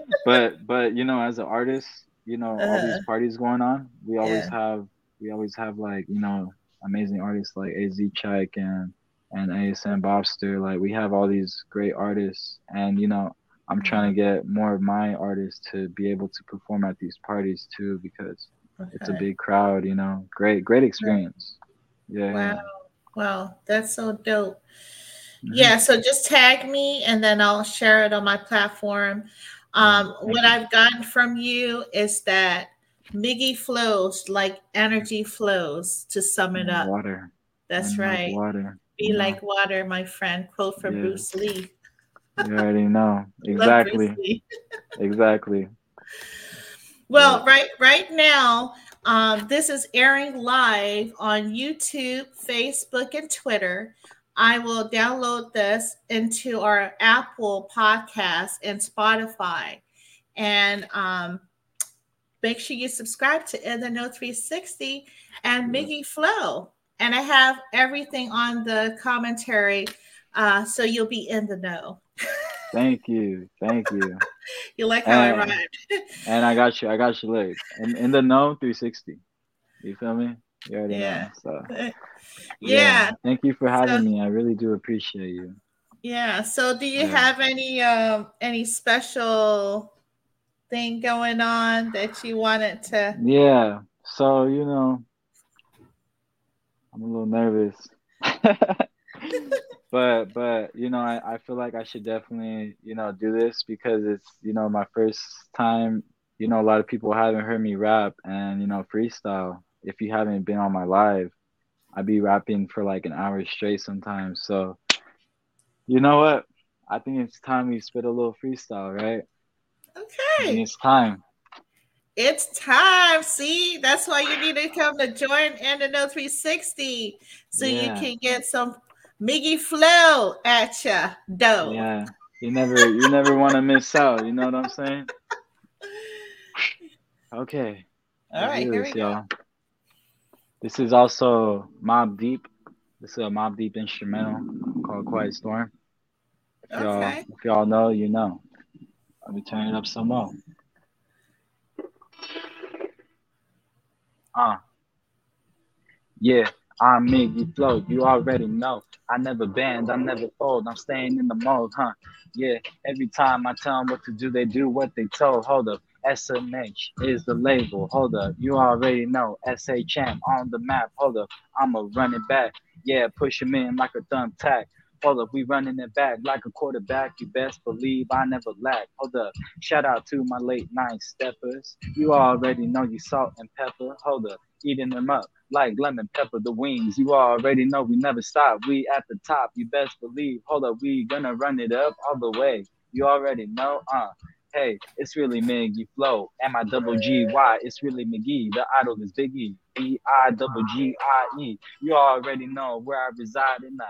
but but you know as an artist, you know uh, all these uh-huh. parties going on, we always yeah. have we always have like you know amazing artists like Az Check and and ASM Bobster. Like we have all these great artists, and you know I'm trying to get more of my artists to be able to perform at these parties too because okay. it's a big crowd, you know. Great, great experience. Yeah. Wow. Wow. That's so dope. Mm-hmm. Yeah. So just tag me and then I'll share it on my platform. Um, what I've gotten from you is that Migi flows like energy flows to sum it up. Water. That's right. Like water. Be like water, my friend. Quote from yeah. Bruce Lee. You already know. Exactly. exactly. Well, yeah. right right now, um, this is airing live on YouTube, Facebook, and Twitter. I will download this into our Apple podcast and Spotify. And um, make sure you subscribe to In the Know 360 and Migi Flow. And I have everything on the commentary uh, so you'll be in the know. Thank you. Thank you. you like how and, I rhymed. and I got you. I got you. Look, in, in the know 360. You feel me? You already yeah. know. So, yeah. yeah. Thank you for having so, me. I really do appreciate you. Yeah. So, do you yeah. have any um any special thing going on that you wanted to? Yeah. So you know, I'm a little nervous. But but you know I, I feel like i should definitely you know do this because it's you know my first time you know a lot of people haven't heard me rap and you know freestyle. If you haven't been on my live i'd be rapping for like an hour straight sometimes. So you know what? I think it's time we spit a little freestyle right? Okay. It's time. It's time. See, that's why you need to come to join In the Know 360 so yeah. you can get some Migi Flow at ya, dough. Yeah, you never, you never want to miss out. You know what I'm saying? Okay. All right, here we y'all. go. This is also Mobb Deep. This is a Mobb Deep instrumental called Quiet Storm. If okay. y'all, if y'all know, you know. Let me turn it up some more. Uh. Yeah, I'm Migi Flow. You already know. I never bend, I never fold. I'm staying in the mode, huh? Yeah, every time I tell them what to do, they do what they told. Hold up. SHM is the label. Hold up, you already know. SHM on the map. Hold up, I'm a running back. Yeah, push him in like a thumbtack. Hold up, we running it back like a quarterback. You best believe I never lack. Hold up, shout out to my late night steppers. You already know you salt and pepper. Hold up, eating them up like lemon pepper the wings. You already know we never stop. We at the top. You best believe. Hold up, we gonna run it up all the way. You already know. Uh, hey, it's really Migi Flow. M I double G Y. It's really Migi. The idol is Biggie. B I double G I E. You already know where I reside in the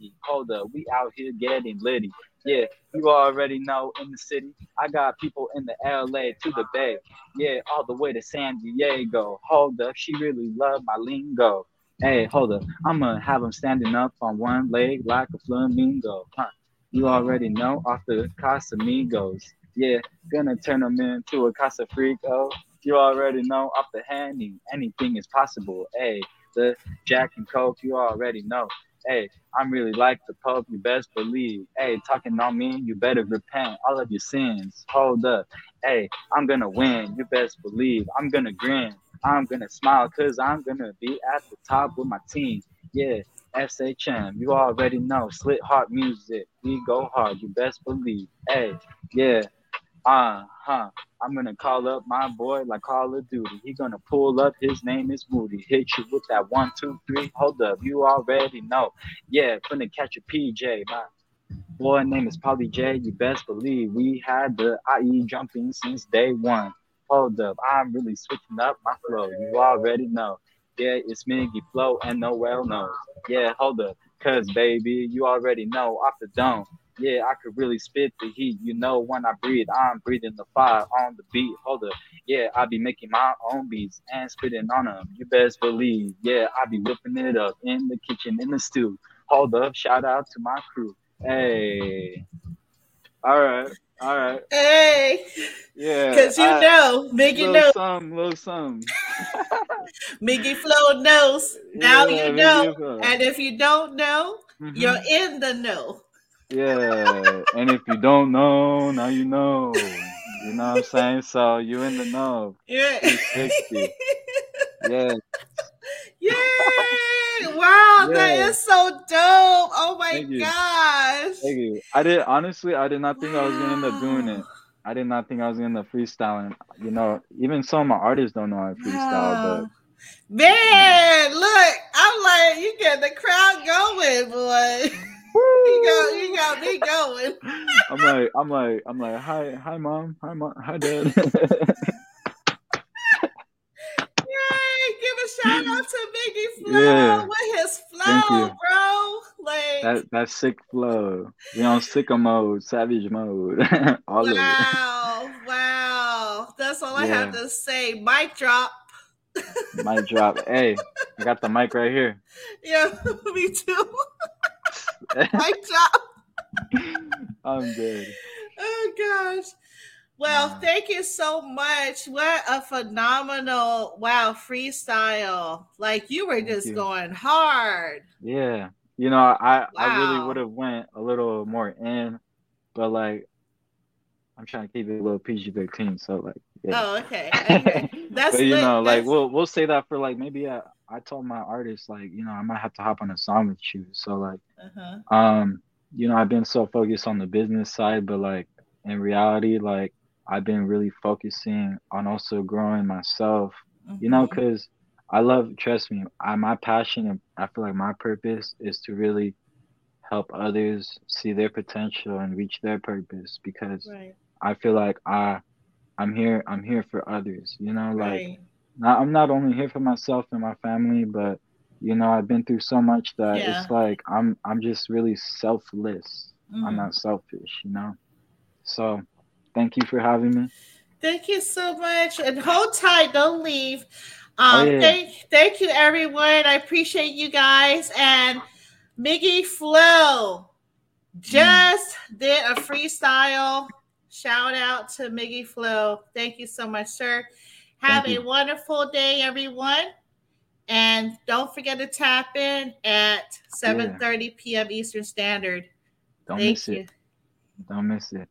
IE. Hold up, we out here getting litty. Yeah, you already know in the city. I got people in the LA to the Bay. Yeah, all the way to San Diego. Hold up, she really love my lingo. Hey, hold up, I'ma have them standing up on one leg like a flamingo. Huh. You already know off the Casamigos. Yeah, gonna turn them into a Casa Frico. You already know off the handy, anything is possible. Hey, the Jack and Coke, you already know. Hey, I'm really like the Pope, you best believe. Hey, talking on me, you better repent all of your sins. Hold up. Hey, I'm gonna win, you best believe. I'm gonna grin, I'm gonna smile, cause I'm gonna be at the top with my team. Yeah, SHM, you already know. Slit heart music, we go hard, you best believe. Hey, yeah, uh huh. I'm gonna call up my boy like Call of Duty. He gonna pull up. His name is Moody. Hit you with that one, two, three. Hold up, you already know. Yeah, gonna catch a PJ. My boy name is Polly J. You best believe we had the IE jumping since day one. Hold up, I'm really switching up my flow. You already know. Yeah, it's Migi Flow and Noel knows. Yeah, hold up, cause baby, you already know off the dome. Yeah, I could really spit the heat. You know, when I breathe, I'm breathing the fire on the beat. Hold up. Yeah, I be making my own beats and spitting on them. You best believe. Yeah, I be whipping it up in the kitchen, in the stew. Hold up. Shout out to my crew. Hey. All right. All right. Hey. Yeah. Because you I, know, Migi knows. Some, little some. Migi Flow knows. Now yeah, you know. And if you don't know, mm-hmm. you're in the know. Yeah, and if you don't know, now you know. You know what I'm saying? So you in the know. Yeah. yeah. Yay! Wow, yeah. that is so dope. Oh my Thank gosh. Thank you. I did honestly, I did not think wow. I was gonna end up doing it. I did not think I was gonna freestyle and you know, even some of my artists don't know how to freestyle, but Man, look, I'm like, you get the crowd going, boy. You got, you got me going. I'm like, I'm like, I'm like, hi, hi, mom, hi, mom, hi, dad. Yay! Give a shout out to Biggie Flow yeah. with his flow, bro. Like that, that sick flow. We on sicko mode, savage mode. all wow, wow. That's all I have to say. Mic drop. mic drop. Hey, I got the mic right here. Yeah, me too. My job. I'm good. Oh gosh. Well, thank you so much. What a phenomenal wow freestyle. Like you were just you. going hard. Yeah. You know, I wow. I really would have went a little more in, but like I'm trying to keep it a little PG thirteen. So like, yeah. oh okay, okay. that's but, you know, that's... like we'll we'll say that for like maybe a, I told my artist like, you know, I might have to hop on a song with you. So like, uh-huh. um, you know, I've been so focused on the business side, but like in reality, like I've been really focusing on also growing myself. Mm-hmm. You know, because mm-hmm. I love, trust me, I my passion and I feel like my purpose is to really help others see their potential and reach their purpose because right. I feel like I I'm here I'm here for others. You know, like. Right I'm not only here for myself and my family, but you know, I've been through so much that yeah. it's like I'm I'm just really selfless. Mm. I'm not selfish, you know. So, thank you for having me. Thank you so much, and hold tight. Don't leave. Um, oh, yeah. thank, thank you, everyone. I appreciate you guys. And Migi Flow just mm. did a freestyle. Shout out to Migi Flow. Thank you so much, sir. Have a wonderful day, everyone. And don't forget to tap in at 7:30 yeah. p.m. Eastern Standard. Don't Thank miss you. it. Don't miss it.